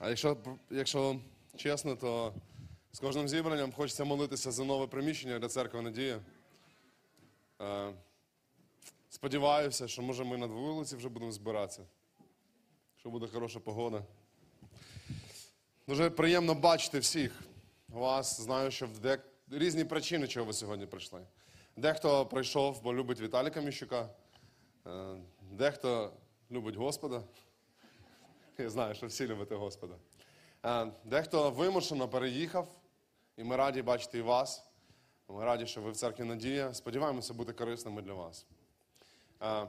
А якщо, якщо чесно, то з кожним зібранням хочеться молитися за нове приміщення для церкви Надія. Е, Сподіваюся, що може ми на вулиці вже будемо збиратися, що буде хороша погода. Дуже приємно бачити всіх вас. Знаю, що в дек... різні причини, чого ви сьогодні прийшли. Дехто прийшов, бо любить Віталіка Міщука, Е, дехто любить Господа. Я знаю, що всі любите Господа. Е, Дехто вимушено переїхав, і ми раді бачити і вас. Ми раді, що ви в церкві Надія. Сподіваємося бути корисними для вас. Е,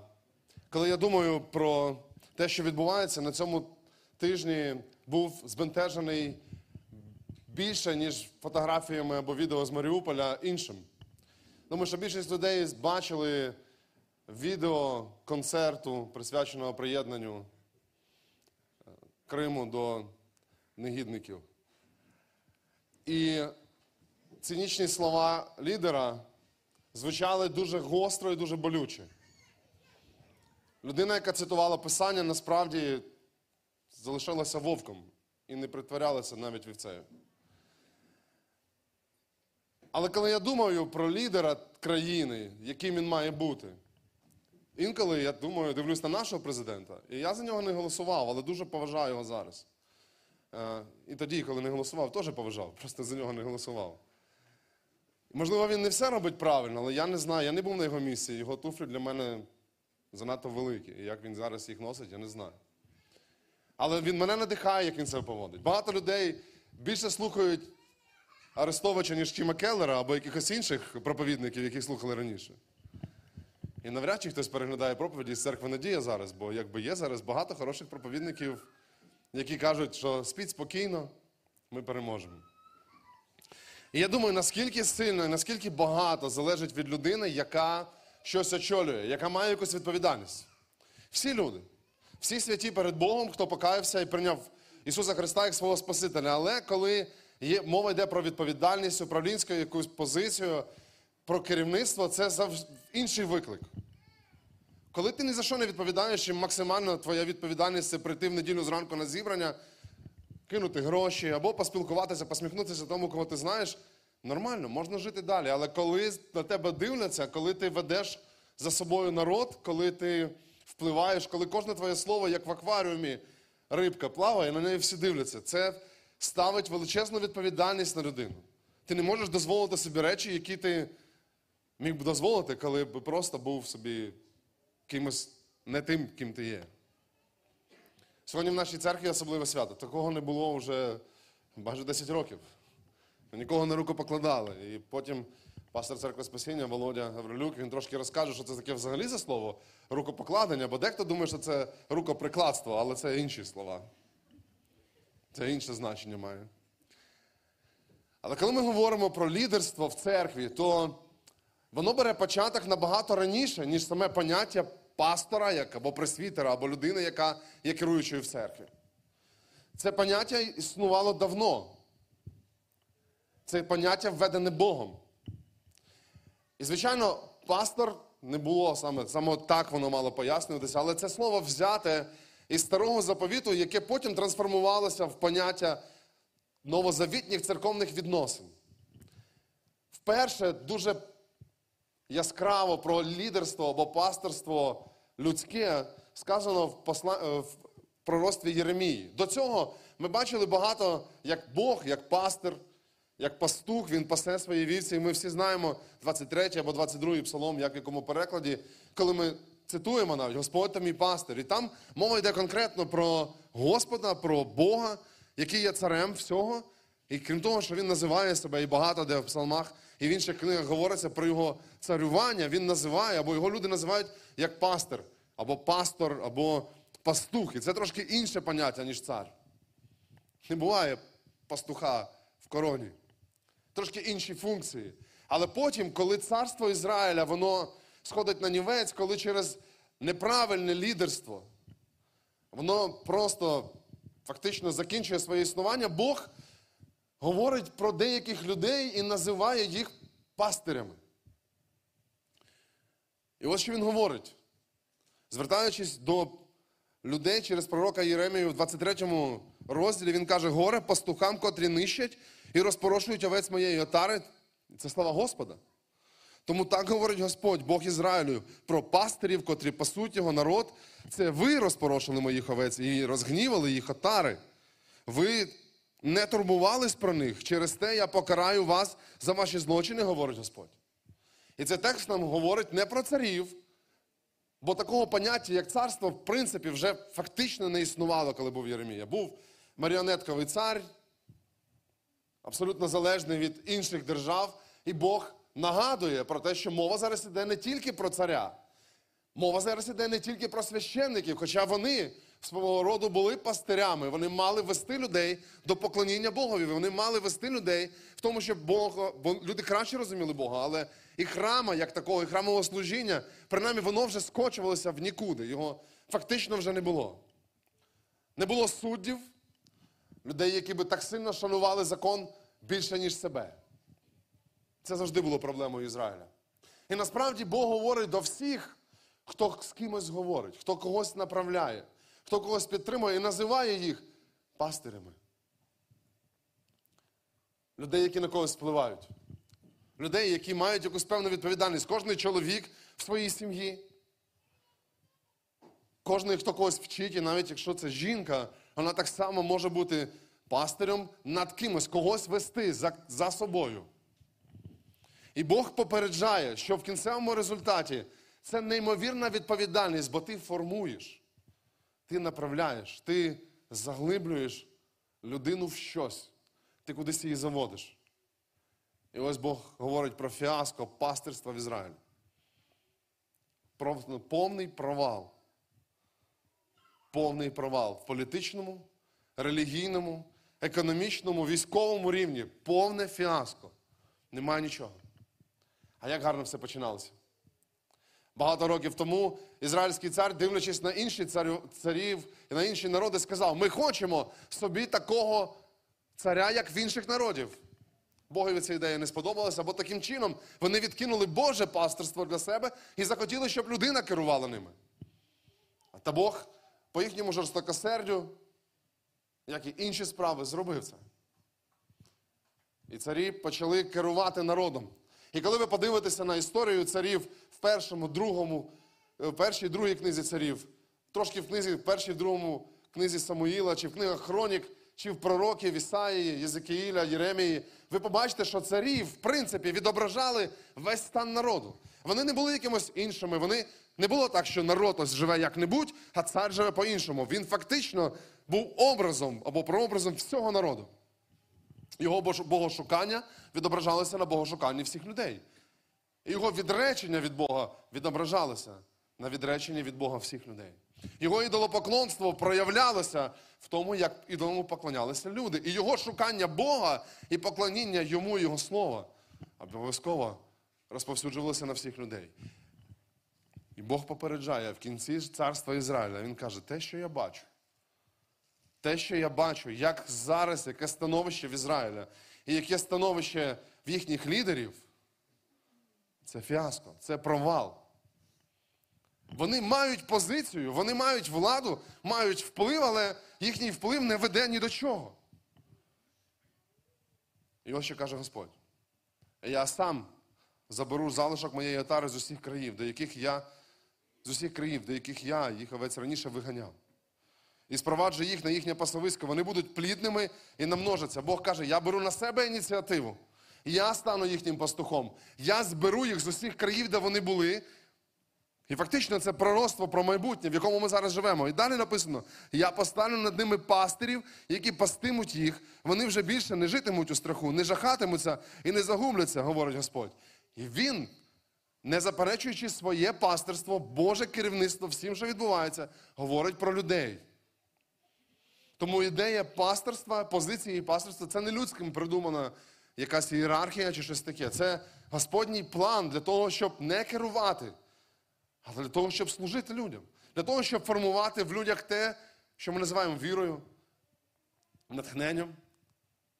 Коли я думаю про те, що відбувається, на цьому тижні був збентежений більше, ніж фотографіями або відео з Маріуполя іншим. Думаю, що більшість людей бачили відео концерту, присвяченого приєднанню Криму до негідників. І цинічні слова лідера звучали дуже гостро і дуже болюче. Людина, яка цитувала Писання, насправді залишилася вовком і не притворялася навіть вівцею. Але коли я думаю про лідера країни, яким він має бути, інколи я думаю, дивлюсь на нашого президента, і я за нього не голосував, але дуже поважаю його зараз. Е, І тоді, коли не голосував, теж поважав, просто за нього не голосував. Можливо, він не все робить правильно, але я не знаю, я не був на його місці. Його туфлі для мене занадто великі. І як він зараз їх носить, я не знаю. Але він мене надихає, як він себе поводить. Багато людей більше слухають Арестовича, ніж Тіма Келлера або якихось інших проповідників, яких слухали раніше. І навряд чи хтось переглядає проповіді з церкви Надія зараз, бо якби є зараз багато хороших проповідників, які кажуть, що спіть спокійно, ми переможемо. І я думаю, наскільки сильно і наскільки багато залежить від людини, яка щось очолює, яка має якусь відповідальність. Всі люди, всі святі перед Богом, хто покаявся і прийняв Ісуса Христа як свого Спасителя. Але коли є, мова йде про відповідальність, управлінську якусь позицію, про керівництво, це завж... інший виклик. Коли ти ні за що не відповідаєш, і максимально твоя відповідальність це прийти в неділю зранку на зібрання, кинути гроші або поспілкуватися, посміхнутися тому, кого ти знаєш, нормально, можна жити далі. Але коли на тебе дивляться, коли ти ведеш за собою народ, коли ти впливаєш, коли кожне твоє слово, як в акваріумі, рибка плаває, на неї всі дивляться, це ставить величезну відповідальність на людину. Ти не можеш дозволити собі речі, які ти міг би дозволити, коли б просто був собі кимось не тим, ким ти є. Сьогодні в нашій церкві особливе свято. Такого не було вже майже 10 років. Нікого не рукопокладали. І потім пастор церкви Спасіння Володя Гаврилюк, він трошки розкаже, що це таке взагалі за слово рукопокладення, бо дехто думає, що це рукоприкладство, але це інші слова. Це інше значення має. Але коли ми говоримо про лідерство в церкві, то воно бере початок набагато раніше, ніж саме поняття пастора, як, або пресвітера, або людини, яка є керуючою в церкві. Це поняття існувало давно. Це поняття введене Богом. І, звичайно, пастор не було саме, саме так воно мало пояснюватися, але це слово взяте із старого заповіту, яке потім трансформувалося в поняття новозавітніх церковних відносин. Вперше дуже яскраво про лідерство або пасторство людське сказано в, посла... е, в пророцтві Єремії. До цього ми бачили багато, як Бог, як пастир, як пастух, він пасе свої вівці. І ми всі знаємо 23 або 22 псалом, як в якому перекладі, коли ми цитуємо навіть Господь та мій пастир. І там мова йде конкретно про Господа, про Бога, який є царем всього. І крім того, що він називає себе і багато де в псалмах, і в інших книгах говориться про його царювання, він називає, або його люди називають як пастир, або пастор, або пастух. І це трошки інше поняття, ніж цар. Не буває пастуха в короні. Трошки інші функції. Але потім, коли царство Ізраїля, воно сходить на нівець, коли через неправильне лідерство, воно просто фактично закінчує своє існування, Бог говорить про деяких людей і називає їх пастирями. І ось що він говорить, звертаючись до людей через пророка Єремію в 23 розділі він каже: горе пастухам, котрі нищать і розпорошують овець моєї отари. Це слова Господа. Тому так говорить Господь, Бог Ізраїлю, про пастирів, котрі пасуть його народ. Це ви розпорошили моїх овець і розгнівали їх отари. Ви не турбувались про них. Через те я покараю вас за ваші злочини, говорить Господь. І цей текст нам говорить не про царів, бо такого поняття, як царство, в принципі, вже фактично не існувало, коли був Єремія. Був маріонетковий цар, абсолютно залежний від інших держав, і Бог нагадує про те, що мова зараз іде не тільки про царя, мова зараз іде не тільки про священників, хоча вони свого роду були пастирями, вони мали вести людей до поклоніння Богові, вони мали вести людей в тому, щоб Бога, бо люди краще розуміли Бога, але і храма, як такого, і храмового служіння, принаймні воно вже скочувалося в нікуди, його фактично вже не було. Не було суддів, людей, які би так сильно шанували закон більше, ніж себе. Це завжди було проблемою Ізраїля. І насправді Бог говорить до всіх, хто з кимось говорить, хто когось направляє, хто когось підтримує і називає їх пастирями. Людей, які на когось впливають. Людей, які мають якусь певну відповідальність. Кожний чоловік в своїй сім'ї. Кожний, хто когось вчить, і навіть якщо це жінка, вона так само може бути пастирем над кимось, когось вести за, за собою. І Бог попереджає, що в кінцевому результаті це неймовірна відповідальність, бо ти формуєш, ти направляєш, ти заглиблюєш людину в щось, ти кудись її заводиш. І ось Бог говорить про фіаско пастирства в Ізраїлі. Про повний провал. Повний провал в політичному, релігійному, економічному, військовому рівні. Повне фіаско. Немає нічого. А як гарно все починалося? Багато років тому ізраїльський цар, дивлячись на інші царю, царів і на інші народи, сказав: ми хочемо собі такого царя, як в інших народів. Богові ця ідея не сподобалася, бо таким чином вони відкинули Боже пастирство для себе і захотіли, щоб людина керувала ними. Та Бог по їхньому жорстокосердю, як і інші справи, зробив це. І царі почали керувати народом. І коли ви подивитеся на історію царів в першому, другому, е, в першій і другій книзі царів, трошки в книзі, в першій, другому книзі Самуїла, чи в книгах Хронік, чи в пророків Ісаїї, Єзекіїля, Єремії, ви побачите, що царі, в принципі, відображали весь стан народу. Вони не були якимось іншими. Вони не було так, що народ ось живе як-небудь, а цар живе по-іншому. Він фактично був образом або прообразом всього народу. Його богошукання відображалося на богошуканні всіх людей. Його відречення від Бога відображалося на відреченні від Бога всіх людей. Його ідолопоклонство проявлялося в тому, як ідолому поклонялися люди. І його шукання Бога і поклоніння йому його слова обов'язково розповсюджувалося на всіх людей. І Бог попереджає в кінці царства Ізраїля. Він каже: те, що я бачу, те, що я бачу, як зараз, яке становище в Ізраїля, і яке становище в їхніх лідерів, це фіаско, це провал. Вони мають позицію, вони мають владу, мають вплив, але їхній вплив не веде ні до чого. І ось що каже Господь. Я сам заберу залишок моєї отари з усіх країв, до яких я, з усіх країв, до яких я їх овець раніше виганяв. І спроваджу їх на їхнє пасовисько. Вони будуть плідними і намножаться. Бог каже: я беру на себе ініціативу. Я стану їхнім пастухом. Я зберу їх з усіх країв, де вони були. І фактично це пророцтво про майбутнє, в якому ми зараз живемо. І далі написано: я поставлю над ними пастирів, які пастимуть їх. Вони вже більше не житимуть у страху, не жахатимуться і не загубляться, говорить Господь. І він, не заперечуючи своє пастирство, Боже керівництво всім, що відбувається, говорить про людей. Тому ідея пасторства, позиції пасторства це не людським придумана якась ієрархія чи щось таке. Це Господній план для того, щоб не керувати, але для того, щоб служити людям. Для того, щоб формувати в людях те, що ми називаємо вірою, натхненням,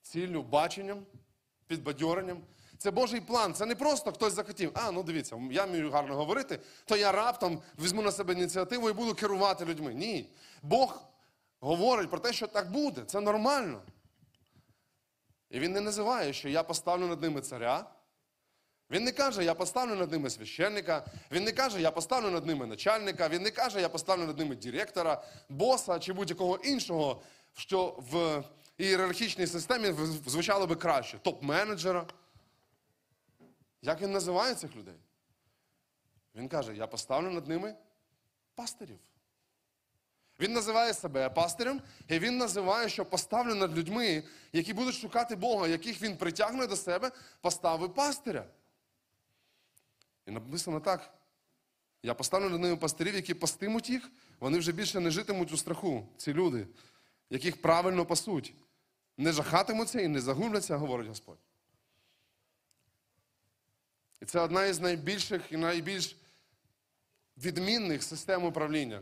ціллю, баченням, підбадьоренням. Це Божий план. Це не просто хтось захотів. А, ну дивіться, я вмію гарно говорити, то я раптом візьму на себе ініціативу і буду керувати людьми. Ні. Бог говорить про те, що так буде, це нормально. І він не називає, що я поставлю над ними царя. Він не каже, я поставлю над ними священника. Він не каже, я поставлю над ними начальника. Він не каже, я поставлю над ними директора, боса чи будь-якого іншого, що в ієрархічній системі звучало би краще. Топ-менеджера. Як він називає цих людей? Він каже, я поставлю над ними пастирів. Він називає себе пастирем, і він називає, що поставлю над людьми, які будуть шукати Бога, яких він притягне до себе, поставив пастиря. І написано так. Я поставлю над ними пастирів, які пастимуть їх, вони вже більше не житимуть у страху, ці люди, яких правильно пасуть. Не жахатимуться і не загубляться, говорить Господь. І це одна із найбільших і найбільш відмінних систем управління.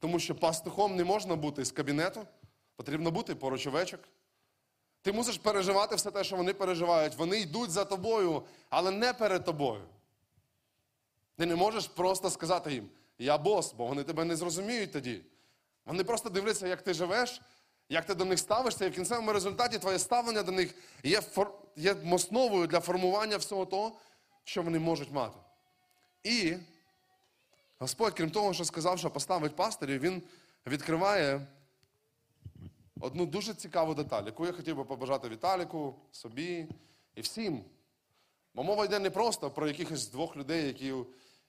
Тому що пастухом не можна бути з кабінету, потрібно бути поруч овечок. Ти мусиш переживати все те, що вони переживають. Вони йдуть за тобою, але не перед тобою. Ти не можеш просто сказати їм, я бос, бо вони тебе не зрозуміють тоді. Вони просто дивляться, як ти живеш, як ти до них ставишся, і в кінцевому результаті твоє ставлення до них є, фор... є основою для формування всього того, що вони можуть мати. І Господь, крім того, що сказав, що поставить пастирів, Він відкриває одну дуже цікаву деталь, яку я хотів би побажати Віталіку, собі і всім. Бо мова йде не просто про якихось двох людей, які,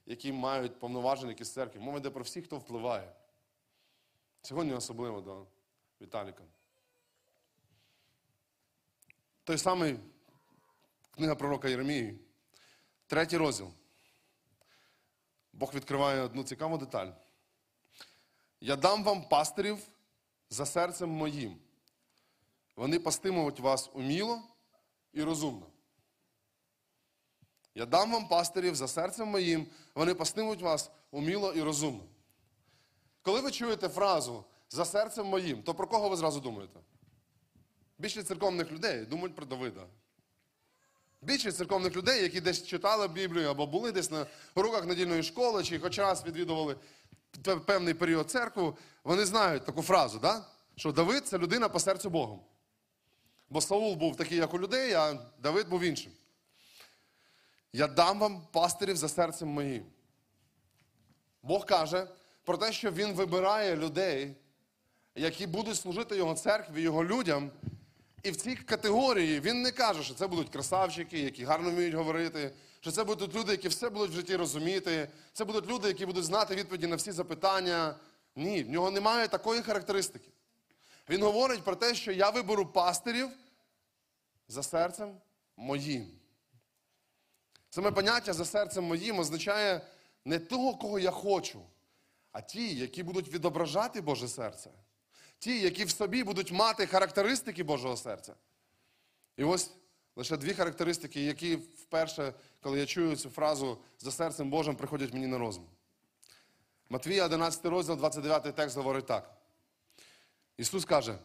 які мають повноваження якісь церкви. Мова йде про всіх, хто впливає. Сьогодні особливо до Віталіка. Той самий книга пророка Єремії, третій розділ. Бог відкриває одну цікаву деталь. Я дам вам пастирів за серцем моїм. Вони пастимуть вас уміло і розумно. Я дам вам пастирів за серцем моїм, вони пастимуть вас уміло і розумно. Коли ви чуєте фразу за серцем моїм, то про кого ви зразу думаєте? Більшість церковних людей думають про Давида. Більшість церковних людей, які десь читали Біблію або були десь на уроках недільної школи, чи хоч раз відвідували певний період церкву, вони знають таку фразу, да? що Давид це людина по серцю Богом. Бо Саул був такий, як у людей, а Давид був іншим. Я дам вам пастирів за серцем моїм. Бог каже про те, що Він вибирає людей, які будуть служити Його церкві, Його людям. І в цій категорії він не каже, що це будуть красавчики, які гарно вміють говорити, що це будуть люди, які все будуть в житті розуміти. Це будуть люди, які будуть знати відповіді на всі запитання. Ні, в нього немає такої характеристики. Він говорить про те, що я виберу пастирів за серцем моїм. Саме поняття за серцем моїм означає не того, кого я хочу, а ті, які будуть відображати Боже серце. Ті, які в собі будуть мати характеристики Божого серця. І ось лише дві характеристики, які вперше, коли я чую цю фразу за серцем Божим, приходять мені на розум. Матвія, 11 розділ, 29 текст говорить так. Ісус каже: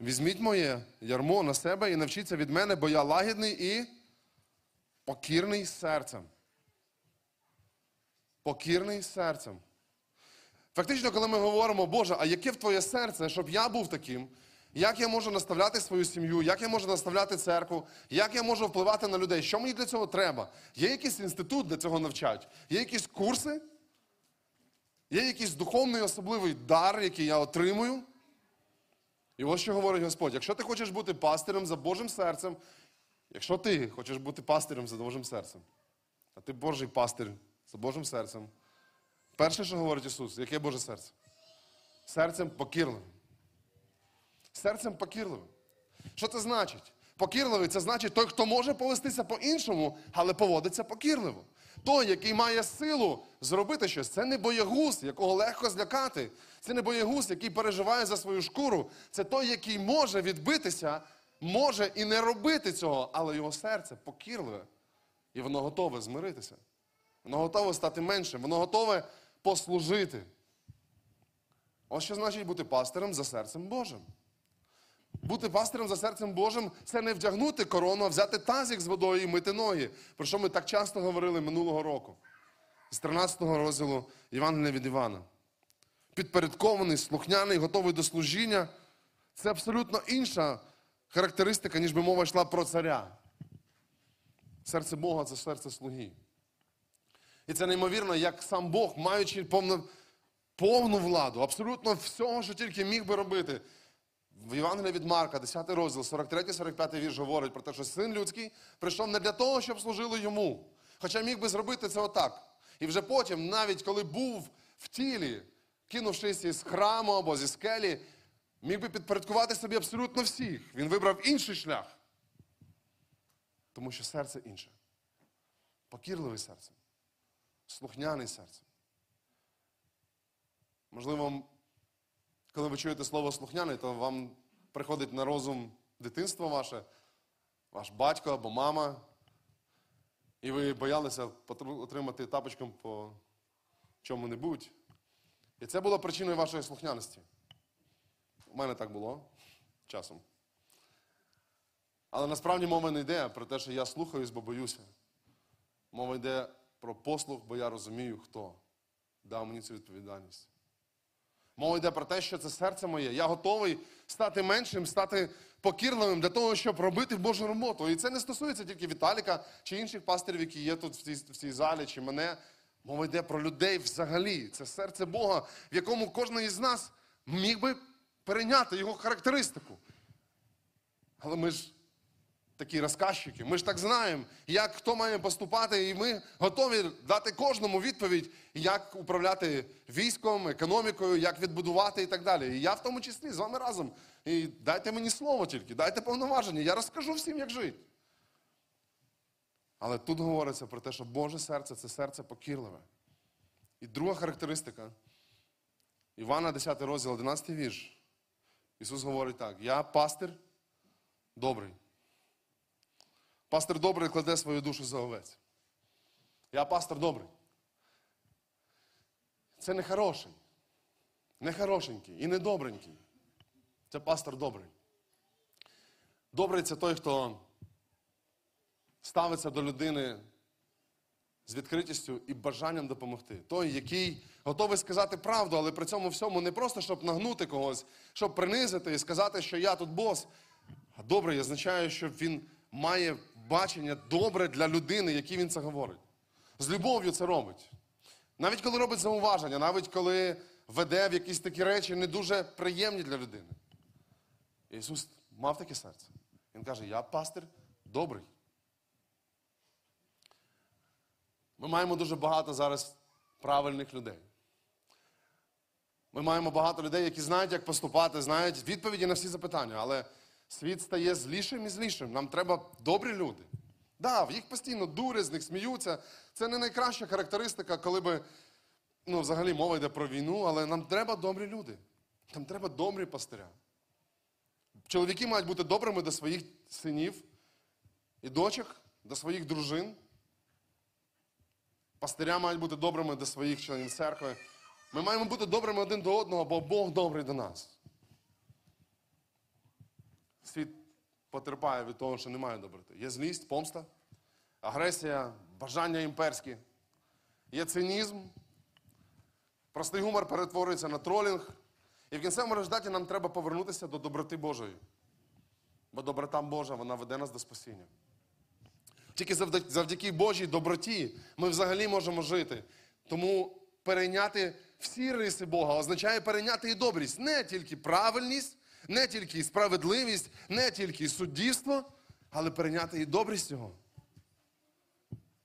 візьміть моє ярмо на себе і навчіться від мене, бо я лагідний і покірний серцем. Покірний серцем. Фактично, коли ми говоримо, Боже, а яке в твоє серце, щоб я був таким, як я можу наставляти свою сім'ю, як я можу наставляти церкву, як я можу впливати на людей, що мені для цього треба? Є якийсь інститут для цього навчать? Є якісь курси? Є якийсь духовний особливий дар, який я отримую? І ось що говорить Господь: якщо ти хочеш бути пастирем за Божим серцем, якщо ти хочеш бути пастирем за Божим серцем, а ти Божий пастир за Божим серцем. Перше, що говорить Ісус, яке Боже серце? Серцем покірливим. Серцем покірливим. Що це значить? Покірливий це значить той, хто може повестися по-іншому, але поводиться покірливо. Той, який має силу зробити щось, це не боягуз, якого легко злякати. Це не боягуз, який переживає за свою шкуру. Це той, який може відбитися, може і не робити цього, але його серце покірливе. І воно готове змиритися. Воно готове стати меншим, воно готове послужити. Ось що значить бути пастирем за серцем Божим. Бути пастирем за серцем Божим це не вдягнути корону, а взяти тазик з водою і мити ноги, про що ми так часто говорили минулого року. З 13-го розділу Євангелія від Івана. підпорядкований, слухняний, готовий до служіння. Це абсолютно інша характеристика, ніж би мова йшла про царя. Серце Бога це серце слуги. І це неймовірно, як сам Бог, маючи повну, повну владу, абсолютно всього, що тільки міг би робити. В Євангелії від Марка, 10 розділ, 43-45 вірш говорить про те, що син людський прийшов не для того, щоб служили йому. Хоча міг би зробити це отак. І вже потім, навіть коли був в тілі, кинувшись із храму або зі скелі, міг би підпорядкувати собі абсолютно всіх. Він вибрав інший шлях. Тому що серце інше. Покірливе серце, слухняне серце. Можливо, коли ви чуєте слово слухняний, то вам приходить на розум дитинство ваше, ваш батько або мама, і ви боялися отримати тапочком по чому-небудь. І це було причиною вашої слухняності. У мене так було часом. Але насправді мова не йде про те, що я слухаюсь, бо боюся. Мова йде про послух, бо я розумію, хто дав мені цю відповідальність. Мова йде про те, що це серце моє. Я готовий стати меншим, стати покірливим для того, щоб робити Божу роботу. І це не стосується тільки Віталіка чи інших пастирів, які є тут в цій, в цій залі, чи мене. Мова йде про людей взагалі. Це серце Бога, в якому кожен із нас міг би перейняти його характеристику. Але ми ж такі розказчики, ми ж так знаємо, як хто має поступати, і ми готові дати кожному відповідь, як управляти військом, економікою, як відбудувати і так далі. І я в тому числі з вами разом. І дайте мені слово тільки, дайте повноваження, я розкажу всім, як жити. Але тут говориться про те, що Боже серце це серце покірливе. І друга характеристика. Івана, 10 розділ, 11 вірш. Ісус говорить так: Я пастир добрий. Пастир добрий кладе свою душу за овець. Я пастир добрий. Це не хороший, не хорошенький і не добренький. Це пастор добрий. Добрий це той, хто ставиться до людини з відкритістю і бажанням допомогти. Той, який готовий сказати правду, але при цьому всьому не просто, щоб нагнути когось, щоб принизити і сказати, що я тут бос. А добрий означає, що він має бачення добре для людини, якій він це говорить. З любов'ю це робить. Навіть коли робить зауваження, навіть коли веде в якісь такі речі не дуже приємні для людини. Ісус мав таке серце. Він каже: Я пастир добрий. Ми маємо дуже багато зараз правильних людей. Ми маємо багато людей, які знають, як поступати, знають відповіді на всі запитання, але світ стає злішим і злішим. Нам треба добрі люди. Да, їх постійно дури, з них сміються. Це не найкраща характеристика, коли би ну, взагалі мова йде про війну, але нам треба добрі люди. Нам треба добрі пастиря. Чоловіки мають бути добрими до своїх синів і дочок, до своїх дружин. Пастиря мають бути добрими до своїх членів церкви. Ми маємо бути добрими один до одного, бо Бог добрий до нас. Світ потерпає від того, що немає доброти. Є злість, помста, агресія, бажання імперські, є цинізм, простий гумор перетворюється на тролінг. І в кінцевому результаті нам треба повернутися до доброти Божої. Бо доброта Божа, вона веде нас до спасіння. Тільки завдяки, Божій доброті ми взагалі можемо жити. Тому перейняти всі риси Бога означає перейняти і добрість. Не тільки правильність, не тільки справедливість, не тільки суддівство, але перейняти і добрість Його.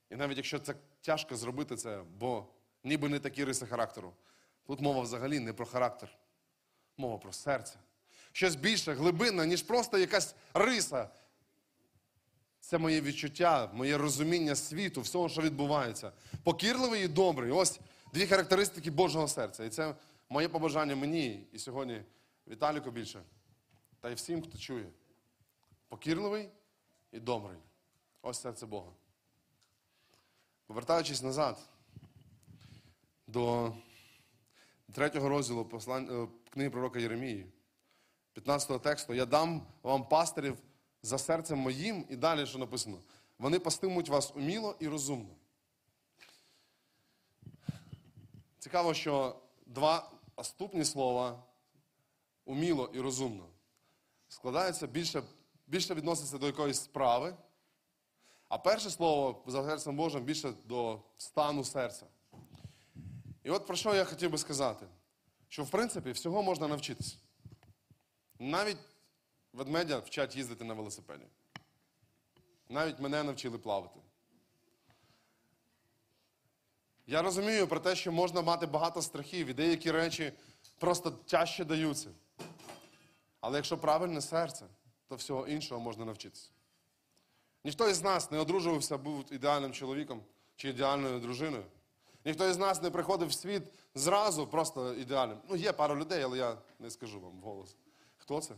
І навіть якщо це тяжко зробити це, бо ніби не такі риси характеру. Тут мова взагалі не про характер, мова про серце. Щось більше, глибинне, ніж просто якась риса. Це моє відчуття, моє розуміння світу, всього, що відбувається. Покірливий і добрий. Ось дві характеристики Божого серця. І це моє побажання мені і сьогодні Віталіку більше. Та й всім, хто чує. Покірливий і добрий. Ось серце Бога. Повертаючись назад до третього розділу е, книги пророка Єремії, 15 тексту, я дам вам пастирів за серцем моїм, і далі, що написано, вони пастимуть вас уміло і розумно. Цікаво, що два наступні слова уміло і розумно складаються більше, більше відноситься до якоїсь справи, а перше слово за серцем Божим більше до стану серця. І от про що я хотів би сказати, що в принципі всього можна навчитися. Навіть ведмедя вчать їздити на велосипеді. Навіть мене навчили плавати. Я розумію про те, що можна мати багато страхів, і деякі речі просто тяжче даються. Але якщо правильне серце, то всього іншого можна навчитися. Ніхто із нас не одружувався, був ідеальним чоловіком чи ідеальною дружиною. Ніхто із нас не приходив в світ зразу просто ідеальним. Ну, є пара людей, але я не скажу вам вголос. Хто це?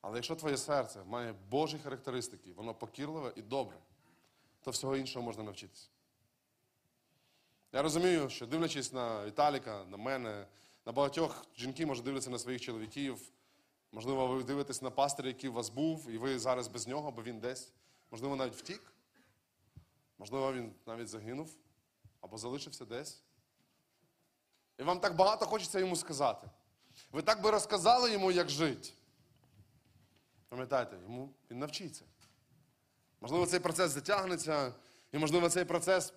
Але якщо твоє серце має Божі характеристики, воно покірливе і добре, то всього іншого можна навчитися. Я розумію, що дивлячись на Віталіка, на мене, на багатьох жінки, може, дивляться на своїх чоловіків. Можливо, ви дивитесь на пастиря, який у вас був, і ви зараз без нього, бо він десь. Можливо, навіть втік. Можливо, він навіть загинув або залишився десь. І вам так багато хочеться йому сказати. Ви так би розказали йому, як жити. Пам'ятайте, йому він навчиться. Можливо, цей процес затягнеться, і, можливо, цей процес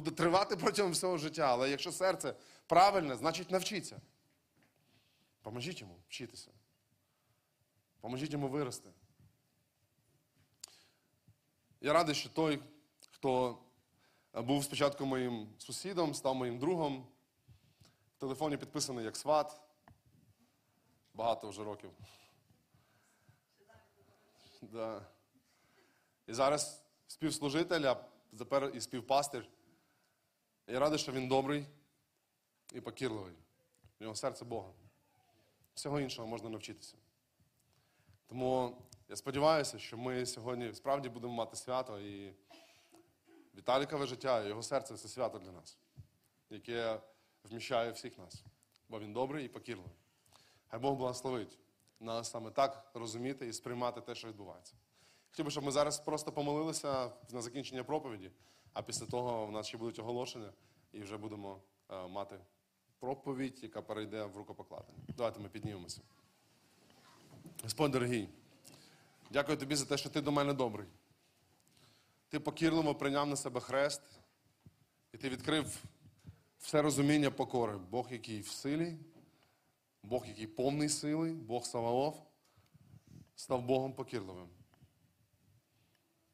буде тривати протягом всього життя. Але якщо серце правильне, значить навчіться. Поможіть йому вчитися. Поможіть йому вирости. Я радий, що той, хто був спочатку моїм сусідом, став моїм другом. В телефоні підписаний як сват. Багато вже років. Да. І зараз співслужитель, і співпастир. Я радий, що він добрий і покірливий. У нього серце Бога. Всього іншого можна навчитися. Тому я сподіваюся, що ми сьогодні справді будемо мати свято і Віталікове життя, і його серце це свято для нас, яке вміщає всіх нас. Бо він добрий і покірливий. Хай Бог благословить нас саме так розуміти і сприймати те, що відбувається. Хотів би, щоб ми зараз просто помолилися на закінчення проповіді, а після того в нас ще будуть оголошення, і вже будемо е, мати проповідь, яка перейде в рукопокладення. Давайте ми піднімемося. Господь дорогий, дякую тобі за те, що ти до мене добрий. Ти покірливо прийняв на себе хрест, і ти відкрив все розуміння покори. Бог, який в силі, Бог, який повний сили, Бог Саваоф, став Богом покірливим.